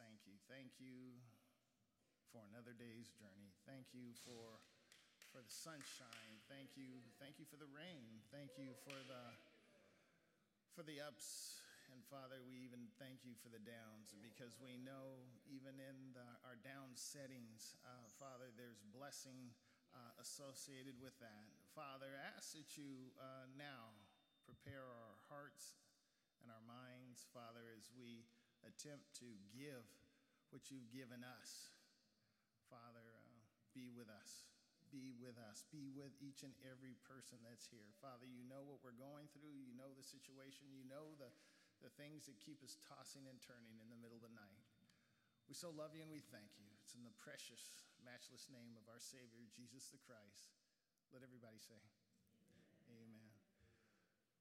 thank you. Thank you for another day's journey. Thank you for for the sunshine. Thank you. Thank you for the rain. Thank you for the for the ups. And Father, we even thank you for the downs because we know even in the, our down settings, uh, Father, there's blessing uh, associated with that. Father, I ask that you uh, now prepare our hearts and our minds, Father, as we attempt to give what you've given us. Father, uh, be with us. Be with us. Be with each and every person that's here. Father, you know what we're going through. You know the situation. You know the, the things that keep us tossing and turning in the middle of the night. We so love you and we thank you. It's in the precious, matchless name of our Savior, Jesus the Christ. Let everybody say.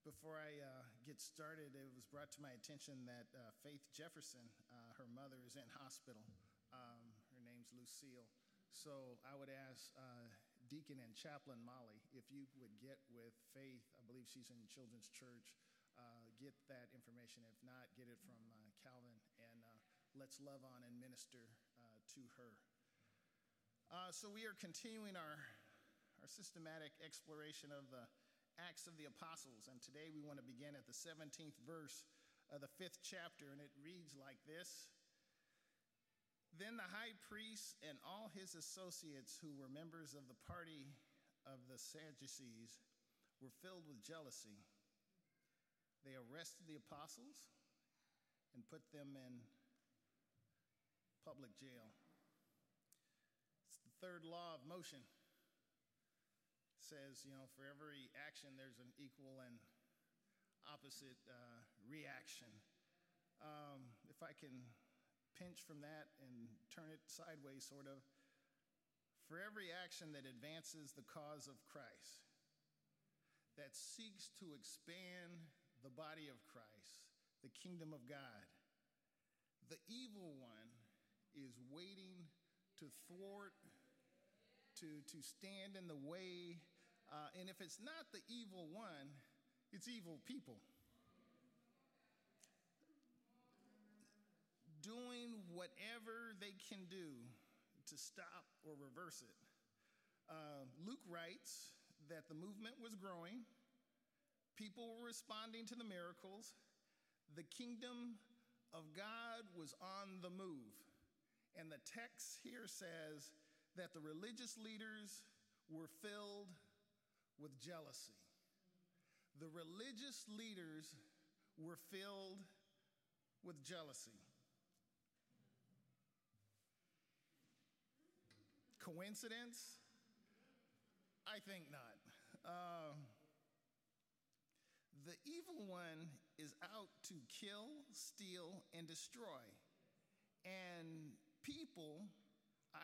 Before I uh, get started, it was brought to my attention that uh, Faith Jefferson, uh, her mother, is in hospital. Um, her name's Lucille. So I would ask uh, Deacon and Chaplain Molly if you would get with Faith. I believe she's in Children's Church. Uh, get that information. If not, get it from uh, Calvin, and let's love on and minister to her. so we are continuing our, our systematic exploration of the Acts of the Apostles. And today we want to begin at the 17th verse of the fifth chapter, and it reads like this Then the high priest and all his associates, who were members of the party of the Sadducees, were filled with jealousy. They arrested the apostles and put them in public jail. It's the third law of motion says, you know, for every action, there's an equal and opposite uh, reaction. Um, if I can pinch from that and turn it sideways, sort of, for every action that advances the cause of Christ, that seeks to expand the body of Christ, the kingdom of God, the evil one is waiting to thwart, to, to stand in the way uh, and if it's not the evil one, it's evil people. Doing whatever they can do to stop or reverse it. Uh, Luke writes that the movement was growing, people were responding to the miracles, the kingdom of God was on the move. And the text here says that the religious leaders were filled with jealousy. The religious leaders were filled with jealousy. Coincidence? I think not. Uh, the evil one is out to kill, steal, and destroy. And people,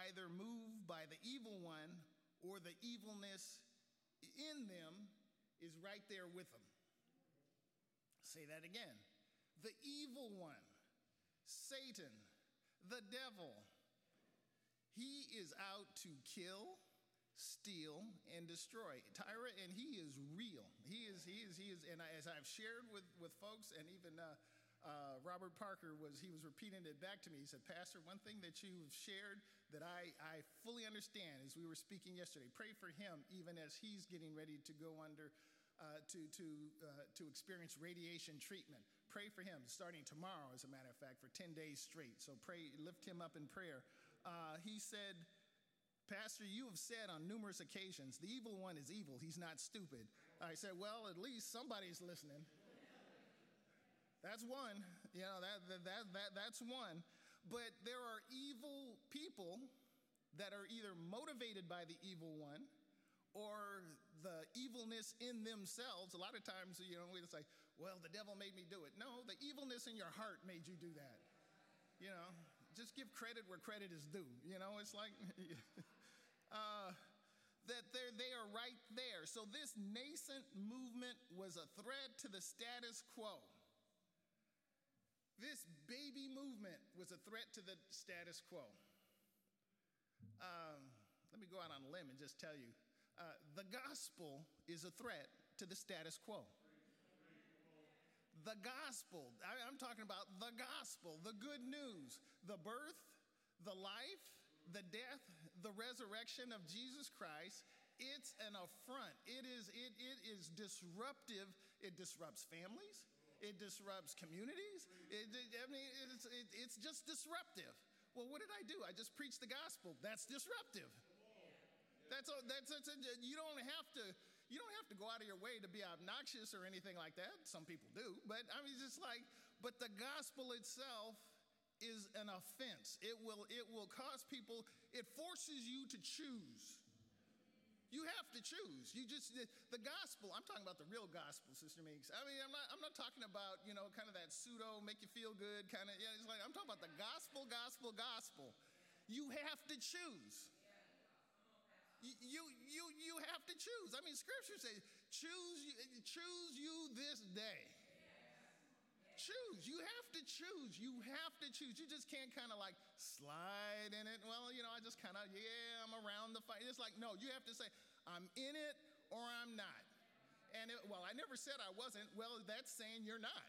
either moved by the evil one or the evilness in them is right there with them. Say that again. The evil one, Satan, the devil, he is out to kill, steal, and destroy. Tyra, and he is real. He is, he is, he is, and as I've shared with, with folks, and even uh, uh, Robert Parker was he was repeating it back to me. He said, Pastor, one thing that you've shared that I, I fully understand as we were speaking yesterday. Pray for him even as he's getting ready to go under uh, to, to, uh, to experience radiation treatment. Pray for him starting tomorrow, as a matter of fact, for 10 days straight. So pray, lift him up in prayer. Uh, he said, Pastor, you have said on numerous occasions, the evil one is evil. He's not stupid. I said, Well, at least somebody's listening. That's one. You know, that, that, that, that's one. But there are evil people that are either motivated by the evil one or the evilness in themselves. A lot of times, you know, we just like, well, the devil made me do it. No, the evilness in your heart made you do that. You know, just give credit where credit is due. You know, it's like uh, that they're, they are right there. So this nascent movement was a threat to the status quo. This baby movement was a threat to the status quo. Um, let me go out on a limb and just tell you uh, the gospel is a threat to the status quo. The gospel, I, I'm talking about the gospel the good news, the birth, the life, the death, the resurrection of Jesus Christ, it's an affront. It is, it, it is disruptive. It disrupts families. It disrupts communities. It, I mean, it's, it, it's just disruptive. Well, what did I do? I just preached the gospel. That's disruptive. That's, a, that's, that's a, you don't have to you don't have to go out of your way to be obnoxious or anything like that. Some people do, but I mean, it's just like, but the gospel itself is an offense. It will, it will cause people, it forces you to choose. You have to choose. You just the gospel. I'm talking about the real gospel, Sister Meeks. I mean, I'm not. I'm not talking about you know kind of that pseudo make you feel good kind of. Yeah, it's like I'm talking about the gospel, gospel, gospel. You have to choose. You, you, you have to choose. I mean, scripture says, choose, choose you this day. Choose. You have to choose. You have to choose. You just can't kind of like slide in it. Well, you know, I just kind of, yeah, I'm around the fight. It's like, no, you have to say, I'm in it or I'm not. And it, well, I never said I wasn't. Well, that's saying you're not.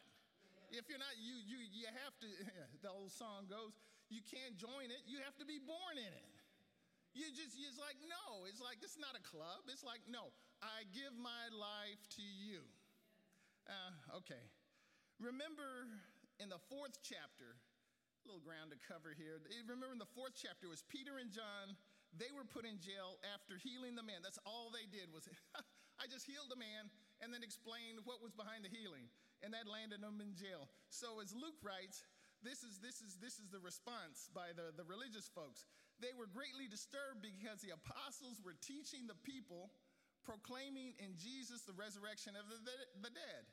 If you're not, you, you, you have to, the old song goes, you can't join it. You have to be born in it. You just, it's like, no, it's like, it's not a club. It's like, no, I give my life to you. Uh, okay. Remember in the fourth chapter, a little ground to cover here. Remember in the fourth chapter, was Peter and John. They were put in jail after healing the man. That's all they did was, I just healed the man and then explained what was behind the healing. And that landed them in jail. So as Luke writes, this is, this is, this is the response by the, the religious folks. They were greatly disturbed because the apostles were teaching the people, proclaiming in Jesus the resurrection of the, the, the dead.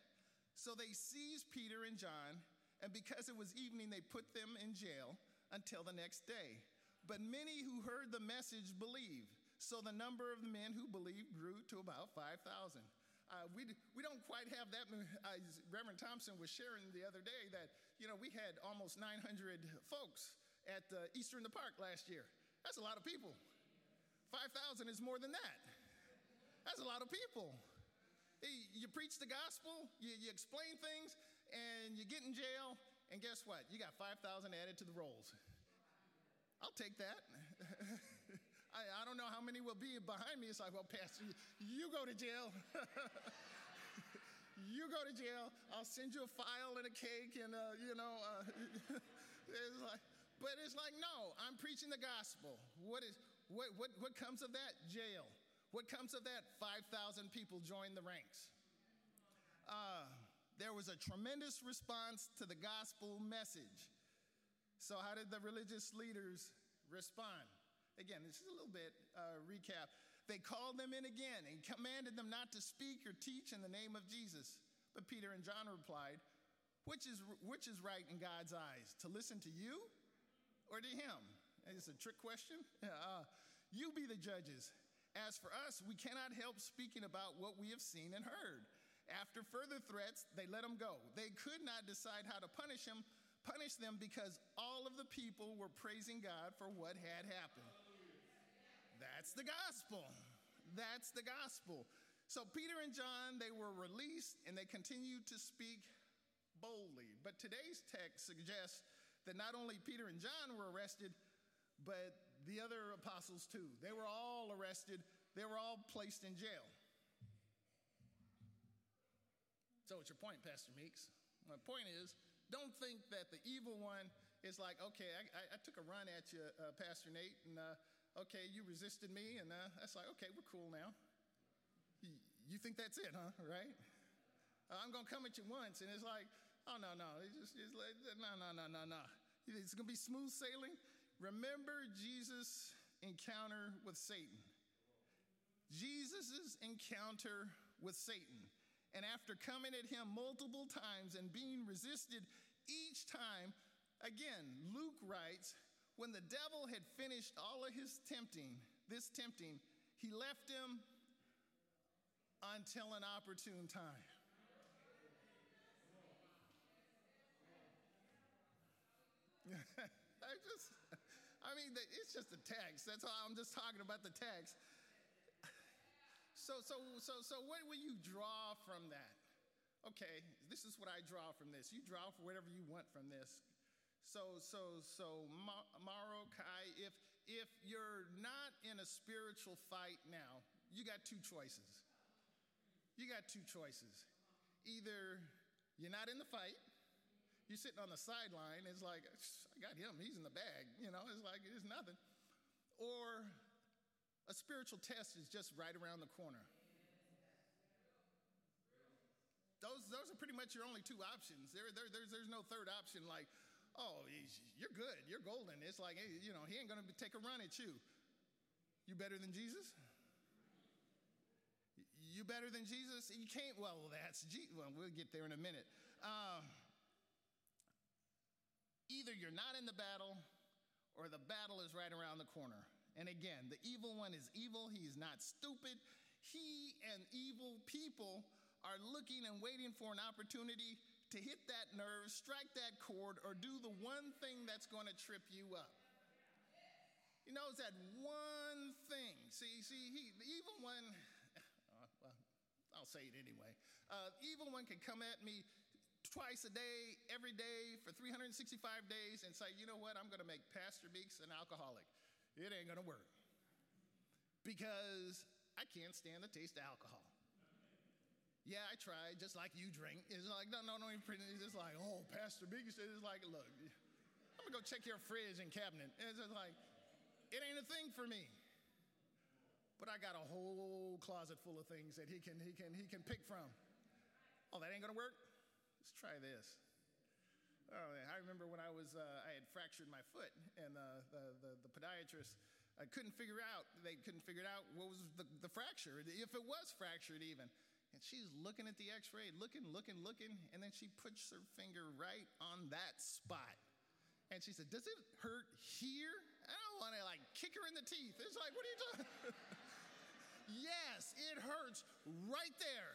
So they seized Peter and John, and because it was evening, they put them in jail until the next day. But many who heard the message believed. So the number of the men who believed grew to about 5,000. Uh, we, we don't quite have that. Uh, Reverend Thompson was sharing the other day that, you know, we had almost 900 folks at uh, Easter in the Park last year. That's a lot of people. 5,000 is more than that. That's a lot of people. You preach the gospel, you, you explain things, and you get in jail, and guess what? You got 5,000 added to the rolls. I'll take that. I, I, don't know how many will be behind me. It's like, well, Pastor, you, you go to jail. you go to jail. I'll send you a file and a cake, and, uh, you know, uh, it's like, but it's like, no, I'm preaching the gospel. What, is, what, what, what comes of that? Jail. What comes of that? 5,000 people join the ranks. Uh, there was a tremendous response to the gospel message. So, how did the religious leaders respond? Again, this is a little bit uh, recap. They called them in again and commanded them not to speak or teach in the name of Jesus. But Peter and John replied, which is, which is right in God's eyes, to listen to you or to him? It's a trick question. Uh, you be the judges. As for us, we cannot help speaking about what we have seen and heard. After further threats, they let him go. They could not decide how to punish him, punish them because all of the people were praising God for what had happened. That's the gospel. That's the gospel. So Peter and John, they were released and they continued to speak boldly. But today's text suggests that not only Peter and John were arrested, but the other apostles too. They were all arrested, they were all placed in jail. So, what's your point, Pastor Meeks? My point is don't think that the evil one is like, okay, I, I, I took a run at you, uh, Pastor Nate, and uh, okay, you resisted me, and uh, that's like, okay, we're cool now. You, think that's it, huh? Right? I'm going to come at you once, and it's like, Oh, no, no. It's just, it's like, no, no, no, no, no. It's to be smooth sailing. Remember Jesus' encounter with Satan. Jesus' encounter with Satan. And after coming at him multiple times and being resisted each time, again, Luke writes, when the devil had finished all of his tempting, this tempting, he left him until an opportune time. I just, I mean, it's just a text. That's all. I'm just talking about the text. So, so, so, so, what will you draw from that? Okay, this is what I draw from this. You draw for whatever you want from this. So, so, so, Marokai, if, if you're not in a spiritual fight now, you got two choices. You got two choices. Either you're not in the fight, you're sitting on the sideline, it's like, I got him, he's in the bag, you know, it's like, it's nothing. Or a spiritual test is just right around the corner. Those, those are pretty much your only two options. There, there, there's, there's no third option like, oh, you're good, you're golden. It's like, you know, he ain't gonna take a run at you. You better than Jesus? You better than Jesus? You can't, well, that's Jesus. Well, we'll get there in a minute. Uh, either you're not in the battle or the battle is right around the corner. And again, the evil one is evil. He's not stupid. He and evil people are looking and waiting for an opportunity to hit that nerve, strike that chord, or do the one thing that's going to trip you up. He knows that one thing. See, see, he, the evil one, uh, well, I'll say it anyway. Uh, evil one can come at me twice a day, every day, for 365 days and say, you know what, I'm to make Pastor Meeks an alcoholic. It ain't to work because I can't stand the taste of alcohol. Yeah, I tried, just like you drink. It's like, no, no, no, it's just like, oh, Pastor said, it's like, look, I'm gonna go check your fridge and cabinet. It's just like, it ain't a thing for me. But I got a whole closet full of things that he can, he can, he can pick from. Oh, that ain't gonna work? Let's try this. Oh, I remember when I was, uh, I had fractured my foot, and uh, the, the, the podiatrist I couldn't figure out, they couldn't figure out what was the, the fracture, if it was fractured even. And she's looking at the x ray, looking, looking, looking, and then she puts her finger right on that spot. And she said, Does it hurt here? I don't want to like kick her in the teeth. It's like, What are you doing? yes, it hurts right there.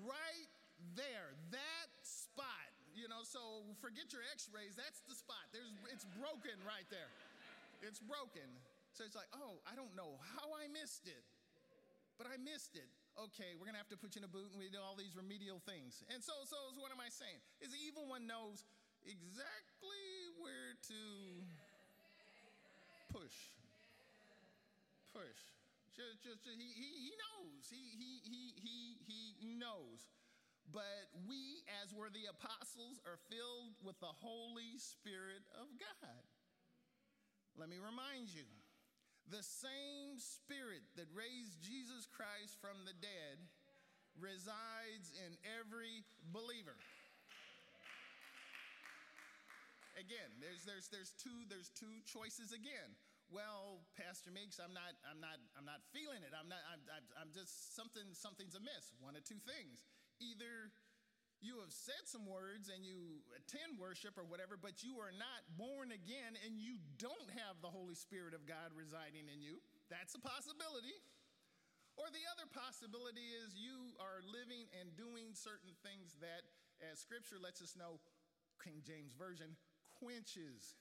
Right there. That spot. You know, so forget your x rays. That's the spot. There's, it's broken right there. It's broken. So it's like, oh, I don't know how I missed it, but I missed it okay, we're to have to put you in a boot and we do all these remedial things. And so, so, what am I saying? Is the evil one knows exactly where to push. Push. Just, just he, he, he knows. He, he, he, he, he knows. But we, as were the apostles, are filled with the Holy Spirit of God. Let me remind you the same Spirit that raised Jesus Christ from the dead resides in every believer. Again, there's, there's, there's, two, there's two choices again. Well, Pastor Meeks, I'm not, I'm not, I'm not feeling it. I'm not, I'm, I'm just, something, something's amiss. One of two things. Either you have said some words and you attend worship or whatever, but you are not born again and you don't have the Holy Spirit of God residing in you. That's a possibility. Or the other possibility is you are living and doing certain things that, as scripture lets us know, King James Version, quenches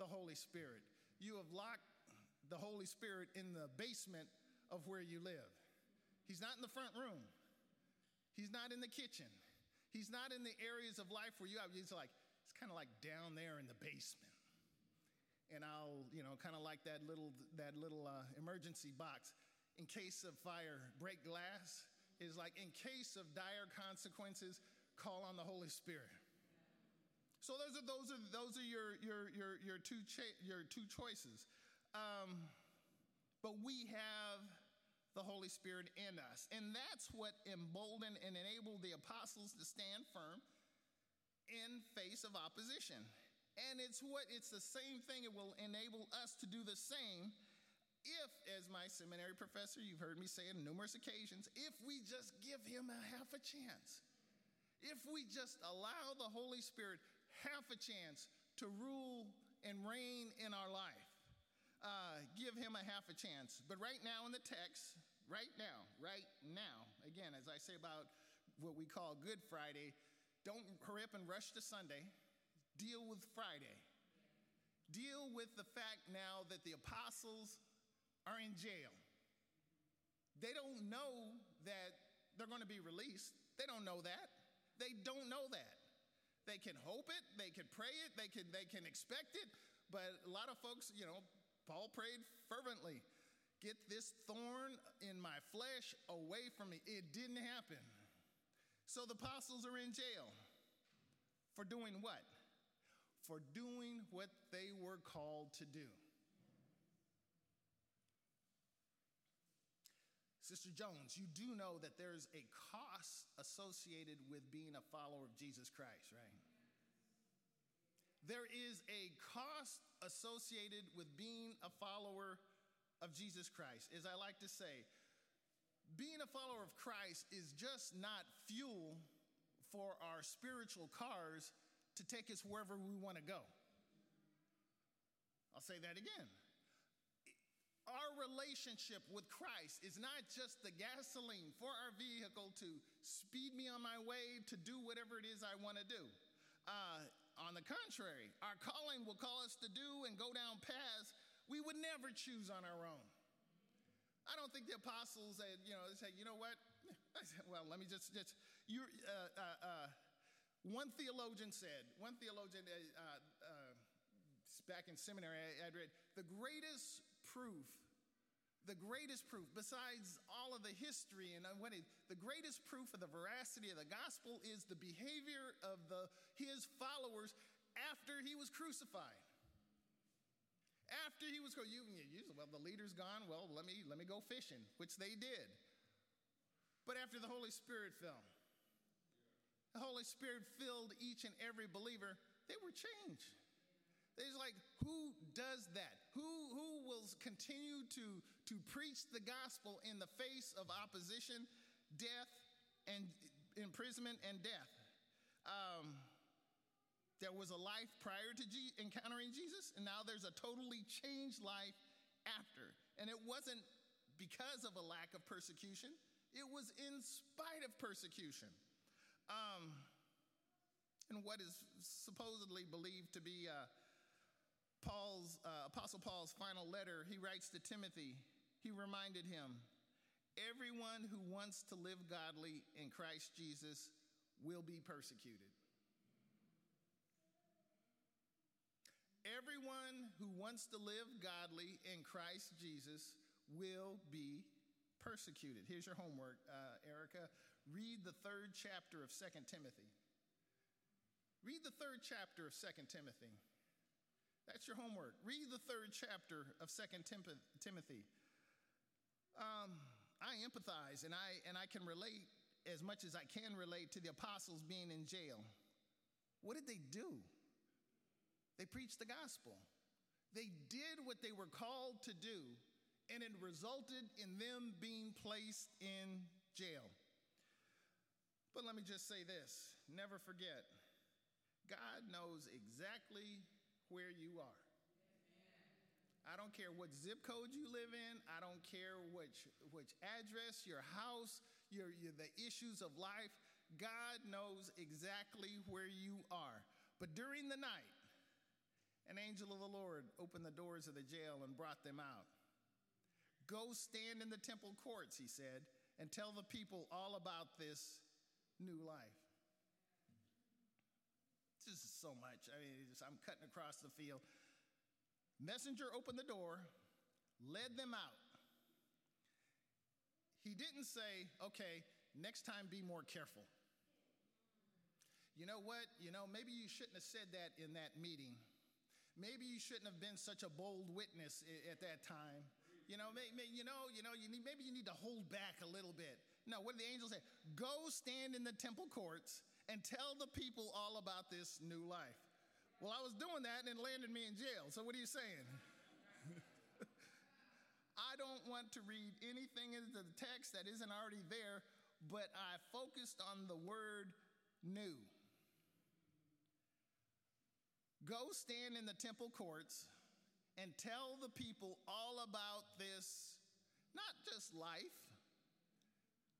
the Holy Spirit. You have locked the Holy Spirit in the basement of where you live. He's not in the front room, He's not in the kitchen. He's not in the areas of life where you have, he's like, it's kind of like down there in the basement. And I'll, you know, kind of like that little, that little uh, emergency box. In case of fire, break glass is like, in case of dire consequences, call on the Holy Spirit. So those are those are those are your your your your two cha- your two choices. Um, but we have the Holy Spirit in us. And that's what emboldened and enabled the apostles to stand firm in face of opposition. And it's what it's the same thing it will enable us to do the same if as my seminary professor you've heard me say on numerous occasions if we just give him a half a chance. If we just allow the Holy Spirit half a chance to rule and reign in our life uh, give him a half a chance. But right now in the text, right now, right now, again, as I say about what we call Good Friday, don't hurry up and rush to Sunday. Deal with Friday. Deal with the fact now that the apostles are in jail. They don't know that they're going to be released. They don't know that. They don't know that. they can hope it, they can pray it, they can, they can expect it. But a lot of folks, you know, Paul prayed fervently get this thorn in my flesh away from me. It didn't happen. So the apostles are in jail for doing what? For doing what they were called to do. Sister Jones, you do know that there's a cost associated with being a follower of Jesus Christ, right? There is a cost associated with being a follower of Jesus Christ. As I like to say, being a follower of Christ is just not fuel for our spiritual cars to take us wherever we want to go. I'll say that again our relationship with Christ is not just the gasoline for our vehicle to speed me on my way to do whatever it is I want to do. Uh, on the contrary, our calling will call us to do and go down paths we would never choose on our own. I don't think the apostles, said, you know, they say, you know what? Said, well, let me just, just you. Uh, uh, uh, one theologian said, one theologian uh, uh, back in seminary, I, would read, the greatest proof, the greatest proof, besides all of the history and what it, the greatest proof of the veracity of the gospel is the behavior of the, his followers after he was crucified. After he was, you, well, the leader's gone. Well, let me let me go fishing, which they did. But after the Holy Spirit fell, the Holy Spirit filled each and every believer. They were changed. It's like, who does that? Who, who will continue to, to preach the gospel in the face of opposition, death, and imprisonment and death? Um, there was a life prior to G- encountering Jesus, and now there's a totally changed life after. And it wasn't because of a lack of persecution, it was in spite of persecution. Um, and what is supposedly believed to be uh, Paul's, uh, Apostle Paul's final letter, he writes to Timothy, he reminded him, Everyone who wants to live godly in Christ Jesus will be persecuted. Everyone who wants to live godly in Christ Jesus will be persecuted. Here's your homework, uh, Erica. Read the third chapter of Second Timothy. Read the third chapter of Second Timothy. That's your homework. Read the third chapter of Second Timothy. Um, I empathize and I, and I can relate as much as I can relate to the apostles being in jail. What did they do? They preached the gospel. They did what they were called to do, and it resulted in them being placed in jail. But let me just say this never forget God knows exactly where you are. I don't care what zip code you live in. I don't care which, which address, your house, your, your, the issues of life. God knows exactly where you are. But during the night, an angel of the Lord opened the doors of the jail and brought them out. Go stand in the temple courts, he said, and tell the people all about this new life. This is so much. I mean, just, I'm cutting across the field. Messenger opened the door, led them out. He didn't say, okay, next time be more careful. You know what? You know, maybe you shouldn't have said that in that meeting. Maybe you shouldn't have been such a bold witness at that time. You know, maybe, you know, you know, you need, maybe you need to hold back a little bit. No, what did the angel say? Go stand in the temple courts and tell the people all about this new life. Well, I was doing that and it landed me in jail. So, what are you saying? I don't want to read anything into the text that isn't already there, but I focused on the word new. Go stand in the temple courts and tell the people all about this, not just life,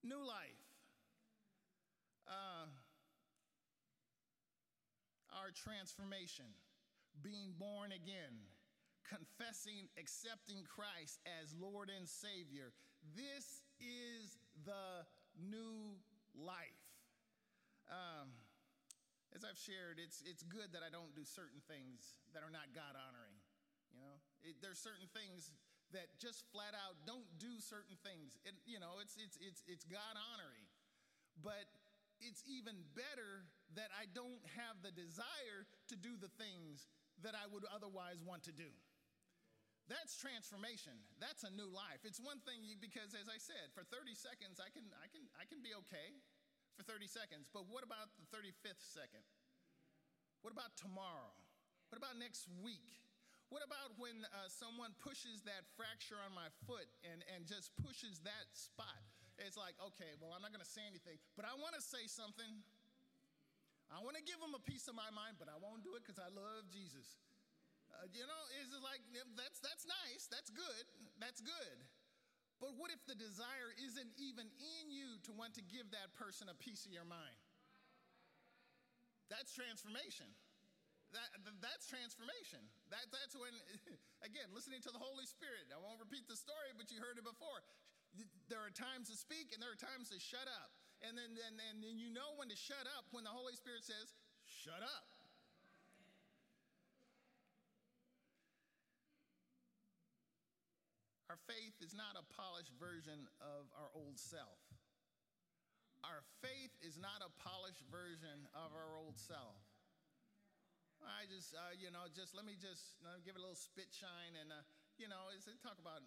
new life. Uh, our transformation, being born again, confessing, accepting Christ as Lord and Savior. This is the new life. Um, as I've shared, it's, it's good that I don't do certain things that are not God honoring. You know, it, there's certain things that just flat out don't do certain things. It, you know, it's, it's, it's, it's God honoring. But it's even better that I don't have the desire to do the things that I would otherwise want to do. That's transformation. That's a new life. It's one thing you, because as I said, for 30 seconds I can I can I can be okay for 30 seconds. But what about the 35th second? What about tomorrow? What about next week? What about when uh, someone pushes that fracture on my foot and, and just pushes that spot? It's like, okay, well, I'm not going to say anything, but I want to say something. I want to give them a piece of my mind, but I won't do it because I love Jesus. Uh, you know, it's like, that's, that's nice, that's good, that's good. But what if the desire isn't even in you to want to give that person a piece of your mind? That's transformation. That, that's transformation. That, that's when, again, listening to the Holy Spirit. I won't repeat the story, but you heard it before. There are times to speak and there are times to shut up. And then, and, and then you know when to shut up when the Holy Spirit says, shut up. Our faith is not a polished version of our old self. Our faith is not a polished version of our old self. I just, uh, you know, just let me just uh, give it a little spit shine and, uh, you know, it's, it talk about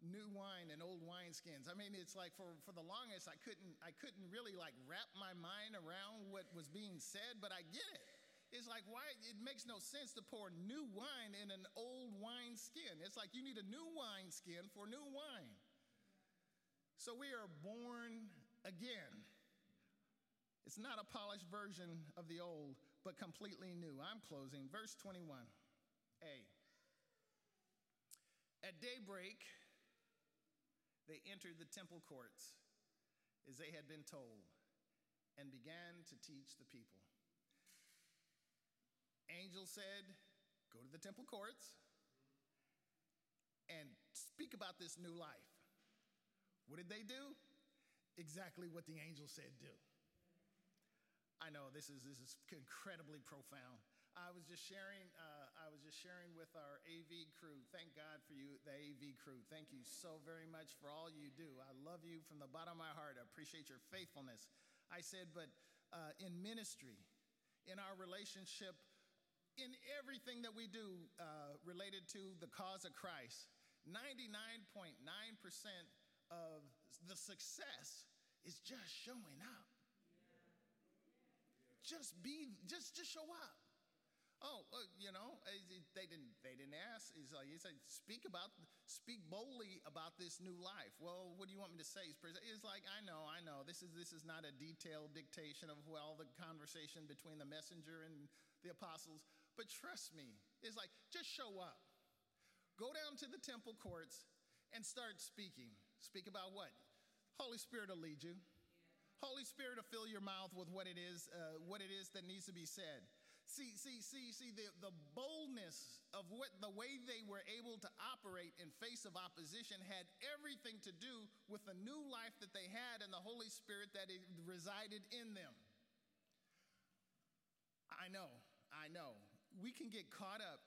new wine and old wineskins. I mean, it's like for, for the longest, I couldn't, I couldn't really like wrap my mind around what was being said, but I get it. It's like, why? It makes no sense to pour new wine in an old wine skin. It's like you need a new wine skin for new wine. So we are born again. It's not a polished version of the old, but completely new. I'm closing. Verse 21a. At daybreak, they entered the temple courts as they had been told and began to teach the people. Angel said, Go to the temple courts and speak about this new life. What did they do? Exactly what the angel said do. I know this is, this is incredibly profound. I was just sharing. Uh, I was just sharing with our AV crew. Thank God for you, the AV crew. Thank you so very much for all you do. I love you from the bottom of my heart. I appreciate your faithfulness. I said, but uh, in ministry, in our relationship, in everything that we do uh, related to the cause of Christ, 99.9% of the success is just showing up just be, just, just show up. Oh, uh, you know, uh, they didn't, they didn't ask. He's like, he said, speak about, speak boldly about this new life. Well, what do you want me to say? He's like, I know, I know. This is, this is not a detailed dictation of well the conversation between the messenger and the apostles, but trust me, it's like, just show up. Go down to the temple courts and start speaking. Speak about what? Holy Spirit will lead you. Holy Spirit will fill your mouth with what it is, uh, what it is that needs to be said. See, see, see, see the, the boldness of what the way they were able to operate in face of opposition had everything to do with the new life that they had and the Holy Spirit that resided in them. I know, I know. We can get caught up.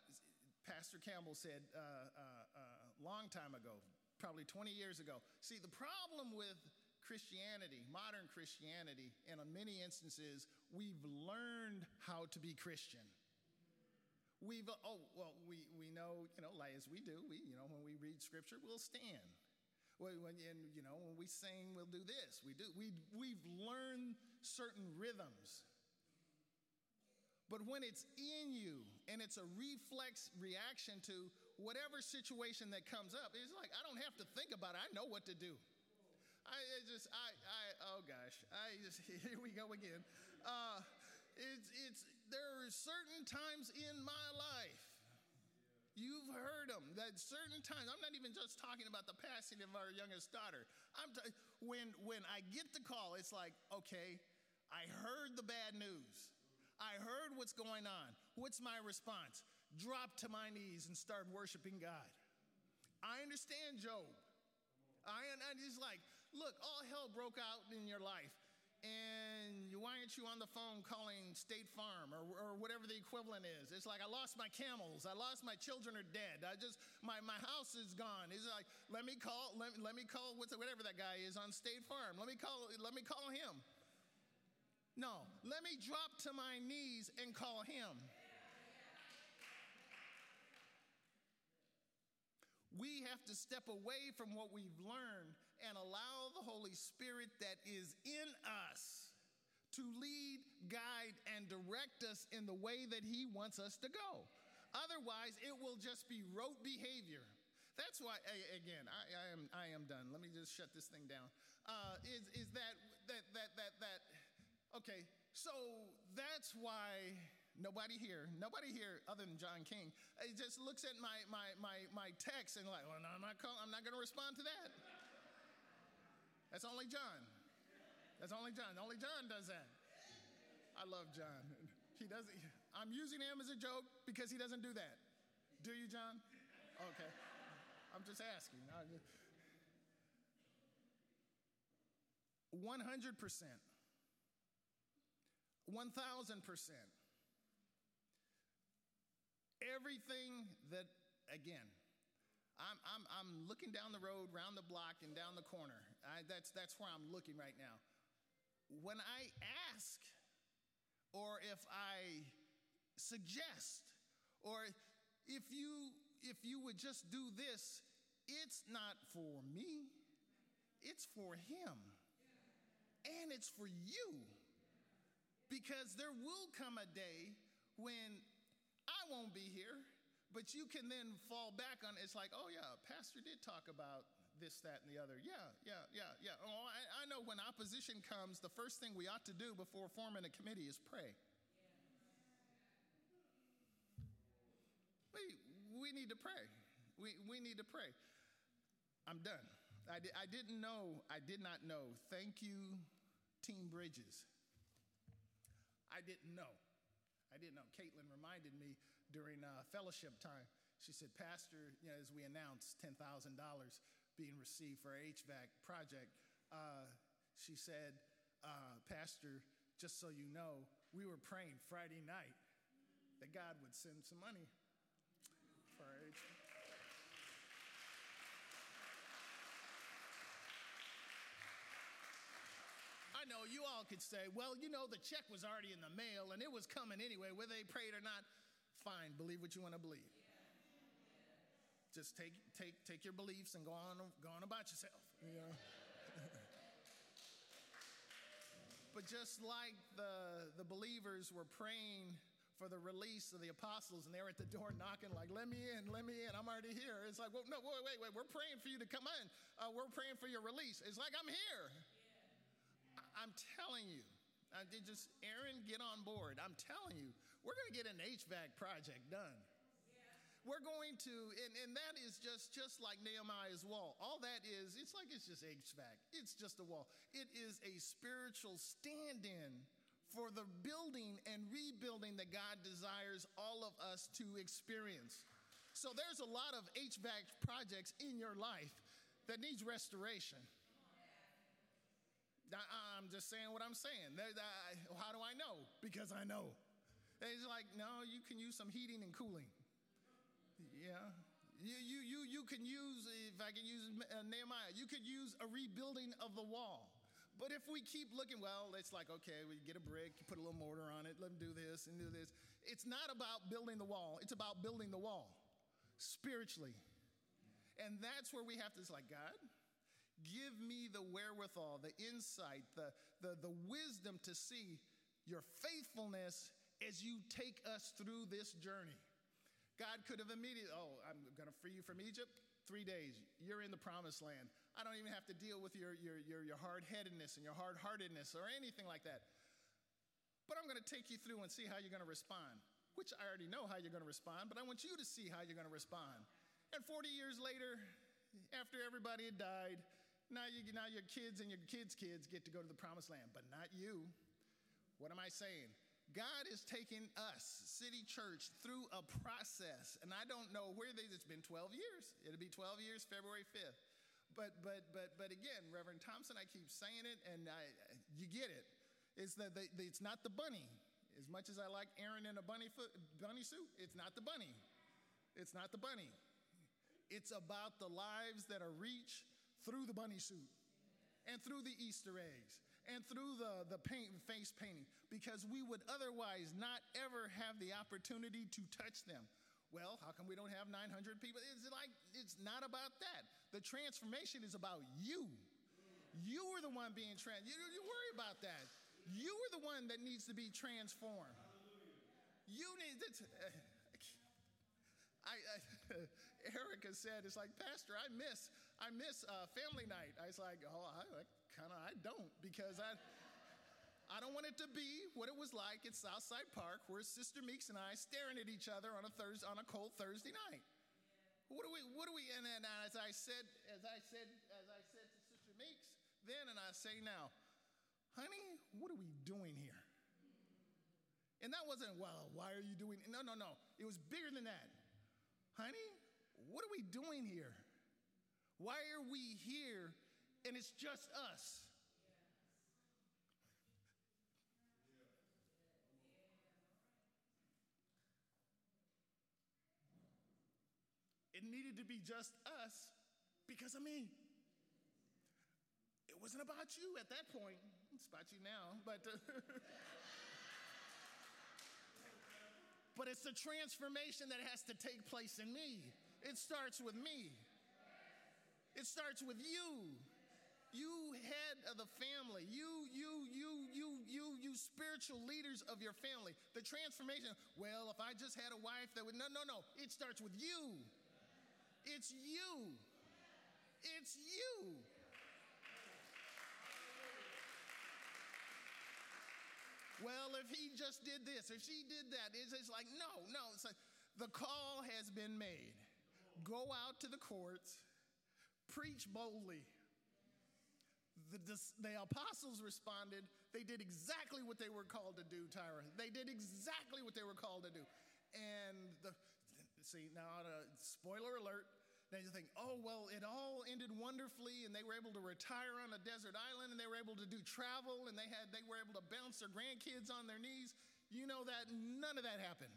Pastor Campbell said a uh, uh, uh, long time ago, probably 20 years ago. See, the problem with Christianity, modern Christianity, and in many instances, we've learned how to be Christian. We've, oh, well, we, we know, you know, like as we do, we, you know, when we read scripture, we'll stand. When, and, you know, when we sing, we'll do this. We do, we, we've learned certain rhythms. But when it's in you and it's a reflex reaction to whatever situation that comes up, it's like, I don't have to think about it. I know what to do. I just, I, I, oh gosh, I just, here we go again. Uh, it's, it's, there are certain times in my life, you've heard them, that certain times, I'm not even just talking about the passing of our youngest daughter. I'm t- when, when I get the call, it's like, okay, I heard the bad news. I heard what's going on. What's my response? Drop to my knees and start worshiping God. I understand Job. I, and he's like, look, all hell broke out in your life. and why aren't you on the phone calling State Farm or, or whatever the equivalent is? It's like, I lost my camels. I lost my children are dead. I just, my, my house is gone. He's like, let me call, let, let me call whatever that guy is on State Farm. Let me call, let me call him. No, let me drop to my knees and call him. We have to step away from what we've learned and allow the Holy Spirit that is in us to lead, guide, and direct us in the way that He wants us to go. Otherwise, it will just be rote behavior. That's why, again, I, I am, I am done. Let me just shut this thing down. Uh, is, is that, that, that, that, that, okay, so that's why nobody here, nobody here other than John King, just looks at my, my, my, my text and like, well, no, I'm not, I'm not going to respond to that. That's only John. That's only John. Only John does that. I love John. He doesn't. I'm using him as a joke because he doesn't do that. Do you, John? Okay. I'm just asking. 100%. 1,000%. Everything that, again, I'm, I'm, I'm looking down the road, round the block, and down the corner. I, that's, that's where I'm looking right now. When I ask, or if I suggest, or if you, if you would just do this, it's not for me, it's for Him. And it's for you. Because there will come a day when I won't be here but you can then fall back on it's like, oh, yeah, Pastor did talk about this, that, and the other. Yeah, yeah, yeah, yeah. Oh, I, I know when opposition comes, the first thing we ought to do before forming a committee is pray. We, we need to pray. We, we need to pray. I'm done. I, di- I didn't know, I did not know. Thank you, Team Bridges. I didn't know. I didn't know. Caitlin reminded me during uh, fellowship time. She said, Pastor, you know, as we announced $10,000 being received for our HVAC project, uh, she said, uh, Pastor, just so you know, we were praying Friday night that God would send some money for our HVAC. I know you all could say, well, you know, the check was already in the mail and it was coming anyway, whether they prayed or not. Fine, believe what you want to believe. Just take, take, take your beliefs and go on, go on about yourself. You know? but just like the, the believers were praying for the release of the apostles, and they were at the door knocking, like, let me in, let me in, I'm already here. It's like, well, no, wait, wait, wait, we're praying for you to come in. Uh, we're praying for your release. It's like, I'm here. Yeah. I'm telling you. I did just, Aaron, get on board. I'm telling you, we're going to get an HVAC project done. We're going to, and, and that is just, just like Nehemiah's wall. All that is, it's like it's just HVAC. It's just a wall. It is a spiritual stand in for the building and rebuilding that God desires all of us to experience. So there's a lot of HVAC projects in your life that needs restoration. I'm just saying what I'm saying. How do I know? Because I know. And he's like, no, you can use some heating and cooling. Yeah. You, you, you, you can use, if I can use uh, Nehemiah, you could use a rebuilding of the wall. But if we keep looking, well, it's like, okay, we get a brick, put a little mortar on it, let them do this and do this. It's not about building the wall, it's about building the wall spiritually. And that's where we have to, it's like, God, give me the wherewithal, the insight, the, the, the wisdom to see your faithfulness as you take us through this journey. God could have immediately, oh, I'm going to free you from Egypt. Three days, you're in the promised land. I don't even have to deal with your, your, your, your hard headedness and your hard heartedness or anything like that. But I'm going to take you through and see how you're going to respond, which I already know how you're going to respond, but I want you to see how you're going to respond. And 40 years later, after everybody had died, now, you, now your kids and your kids' kids get to go to the promised land, but not you. What am I saying? God is taking us, City Church, through a process. And I don't know where they, it's been 12 years. It'll be 12 years, February 5th. But, but, but, but again, Reverend Thompson, I keep saying it, and I, you get it. It's that they, they, it's not the bunny. As much as I like Aaron in a bunny foot, bunny suit, it's not the bunny. It's not the bunny. It's about the lives that are reached through the bunny suit and through the Easter eggs and through the, the paint, face painting because we would otherwise not ever have the opportunity to touch them. Well, how come we don't have 900 people? It's like, it's not about that. The transformation is about you. You are the one being trans. You, you worry about that. You are the one that needs to be transformed. You need to. I, I, Erica said, "It's like Pastor, I miss, I miss uh, family night." I was like, "Oh, I, kind of, I don't because I, I don't want it to be what it was like at Southside Park, where Sister Meeks and I staring at each other on a Thursday, on a cold Thursday night. What do we, what do we?" And then as I said, as I said, as I said to Sister Meeks then, and I say now honey, what are we doing here? And that wasn't, well, why are you doing No, no, no. It was bigger than that. Honey, what are we doing here? Why are we here and it's just us? It needed to be just us because of me. It wasn't about you at that point. It's about you now, but. Uh, but it's the transformation that has to take place in me. It starts with me. It starts with you. You head of the family. You, you, you, you, you, you spiritual leaders of your family. The transformation. Well, if I just had a wife that would no, no, no. It starts with you. It's you. It's you. well, if he just did this, if she did that, it's, it's like, no, no. It's like the call has been made. Go out to the courts, preach boldly. The, the, apostles responded. They did exactly what they were called to do, Tyra. They did exactly what they were called to do. And the, see, now, uh, spoiler alert, now you think, oh, well, it all ended wonderfully, and they were able to retire on a desert island, and they were able to do travel, and they, had, they were able to bounce their grandkids on their knees. You know that none of that happened.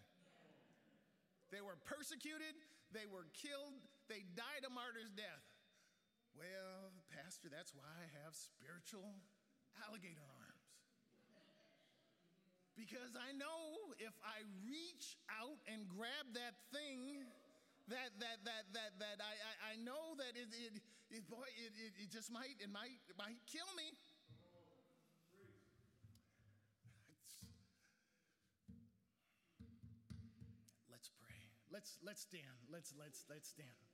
They were persecuted, they were killed, they died a martyr's death. Well, Pastor, that's why I have spiritual alligator arms. Because I know if I reach out and grab that thing, that that that that that I I, I know that it it, it boy it, it, it just might it might it might kill me. let's pray. Let's let's stand. Let's let's let's stand.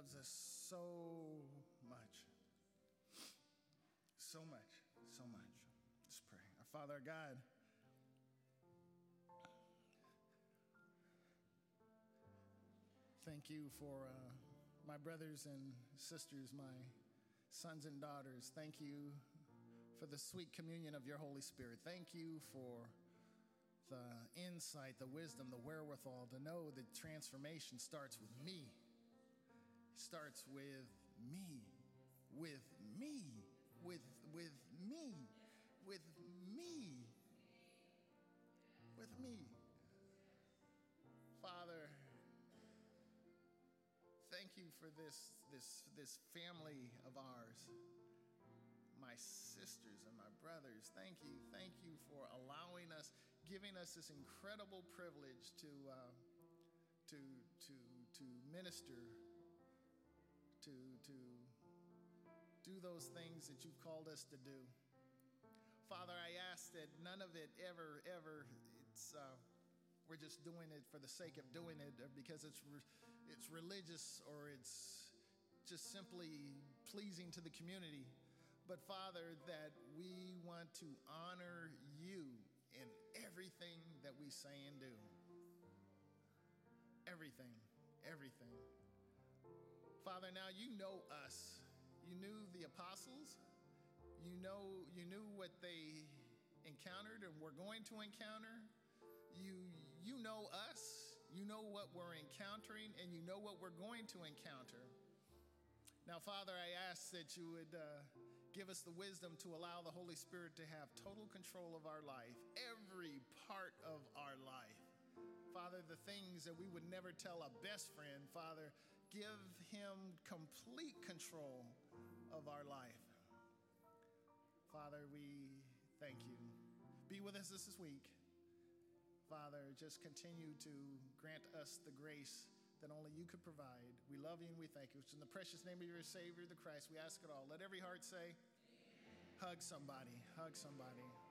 Loves us so much. So much, so much. Let's pray. Our Father, our God, thank you for uh, my brothers and sisters, my sons and daughters. Thank you for the sweet communion of your Holy Spirit. Thank you for the insight, the wisdom, the wherewithal to know that transformation starts with me starts with me, with me, with, with me, with me, with me. Father, thank you for this, this, this family of ours, my sisters and my brothers. Thank you. Thank you for allowing us, giving us this incredible privilege to, uh, to, to, to minister to, to do those things that you've called us to do. Father, I ask that none of it ever, ever, it's, uh, we're just doing it for the sake of doing it or because it's, re- it's religious or it's just simply pleasing to the community. But Father, that we want to honor you in everything that we say and do. Everything, everything. Father, now you know us. You knew the apostles, You know, you knew what they encountered and were going to encounter. You, you know us. You know what we're encountering, and you know what we're going to encounter. Now, Father, I ask that you would uh, give us the wisdom to allow the Holy Spirit to have total control of our life, every part of our life. Father, the things that we would never tell a best friend, Father, give him complete control of our life. Father, we thank you. Be with us this week. Father, just continue to grant us the grace that only you could provide. We love you and we thank you. It's in the precious name of your Savior, the Christ, we ask it all. Let every heart say, Amen. Hug somebody, hug somebody.